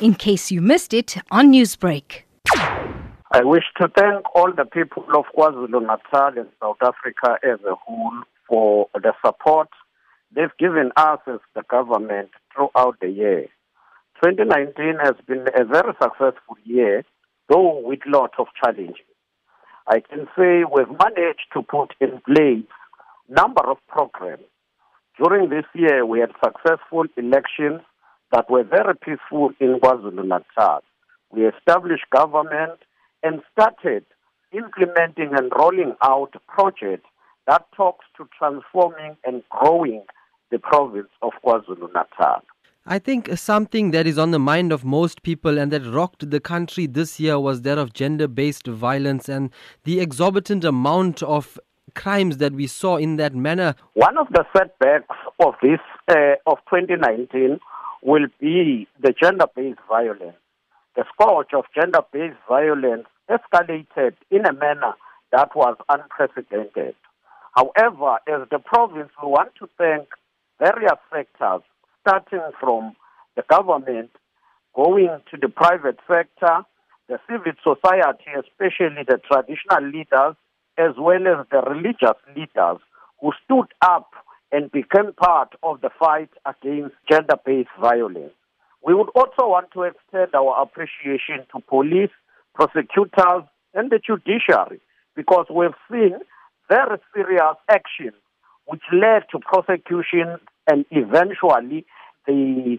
in case you missed it on Newsbreak. I wish to thank all the people of KwaZulu Natal and South Africa as a whole for the support they've given us as the government throughout the year. 2019 has been a very successful year, though with lots of challenges. I can say we've managed to put in place number of programs. During this year, we had successful elections that were very peaceful in KwaZulu-Natal. We established government and started implementing and rolling out projects that talks to transforming and growing the province of KwaZulu-Natal. I think something that is on the mind of most people and that rocked the country this year was that of gender based violence and the exorbitant amount of crimes that we saw in that manner. One of the setbacks of this uh, of 2019 will be the gender based violence. The scourge of gender based violence escalated in a manner that was unprecedented. However, as the province, we want to thank various sectors starting from the government, going to the private sector, the civil society, especially the traditional leaders, as well as the religious leaders who stood up and became part of the fight against gender based violence. We would also want to extend our appreciation to police, prosecutors, and the judiciary because we've seen very serious actions which led to prosecution and eventually the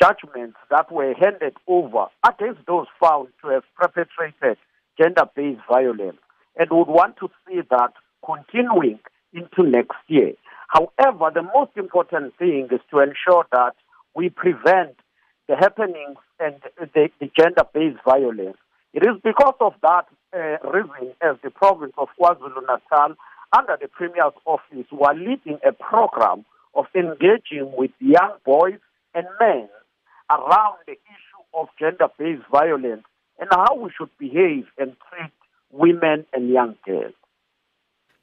judgments that were handed over against those found to have perpetrated gender based violence and would want to see that continuing into next year. However, the most important thing is to ensure that we prevent the happenings and the, the gender based violence. It is because of that uh, reason, as the province of KwaZulu Natal, under the Premier's office, we are leading a program of engaging with young boys and men around the issue of gender based violence and how we should behave and treat women and young girls.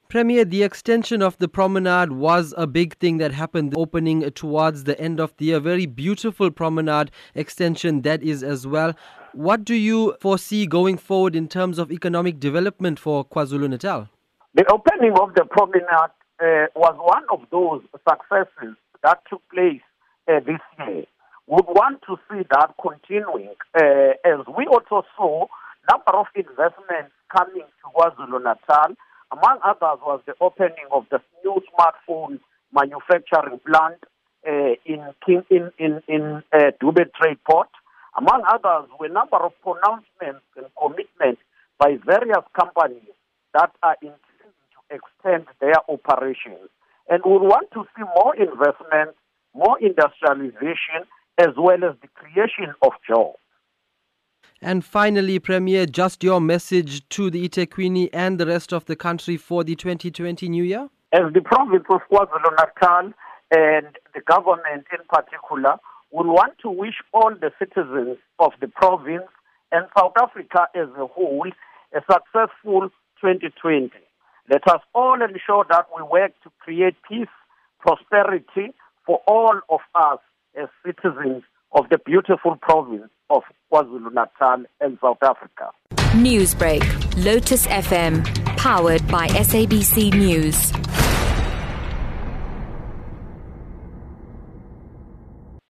Premier, the extension of the promenade was a big thing that happened opening towards the end of the year. Very beautiful promenade extension that is as well. What do you foresee going forward in terms of economic development for KwaZulu Natal? The opening of the promenade uh, was one of those successes that took place uh, this year. Would want to see that continuing, uh, as we also saw number of investments coming to KwaZulu Natal. Among others, was the opening of the new smartphone manufacturing plant uh, in King, in in in uh, Dube Trade Port. Among others, were a number of pronouncements and commitments by various companies that are intending to extend their operations. And we want to see more investment more industrialization, as well as the creation of jobs. And finally, Premier, just your message to the eThekwini and the rest of the country for the 2020 New Year? As the province of KwaZulu-Natal and the government in particular, we want to wish all the citizens of the province and South Africa as a whole a successful 2020. Let us all ensure that we work to create peace, prosperity, for all of us as citizens of the beautiful province KwaZulu Natal and South Africa. Newsbreak, Lotus FM, powered by SABC News.